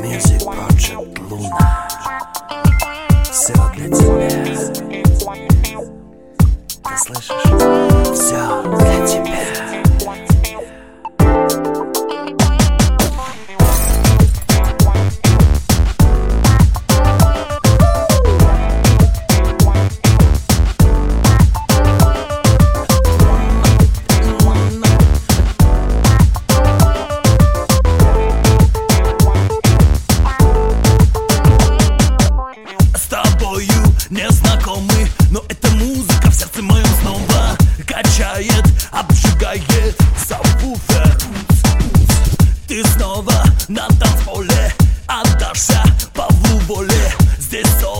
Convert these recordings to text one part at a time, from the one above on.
Music Project Luna. Все для тебя. Ты слышишь? Все для тебя знакомы Но эта музыка в сердце моем снова Качает, обжигает. Сабвуфер Ты снова на танцполе Отдашься Павлу воле. Здесь соло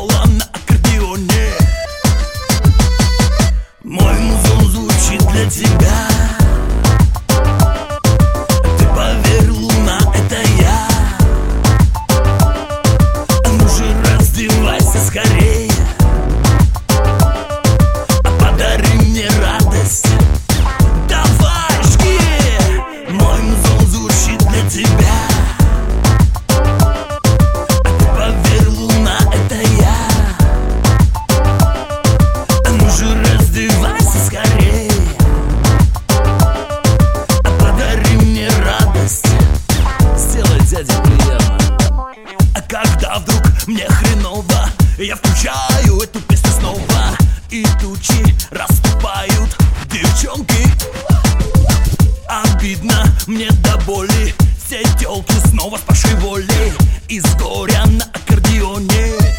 Дяде приятно а когда вдруг мне хреново Я включаю эту песню снова. И тучи расступают Девчонки. Обидно мне до боли Все телки снова с вашей волей Из горя на аккордеоне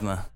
governor.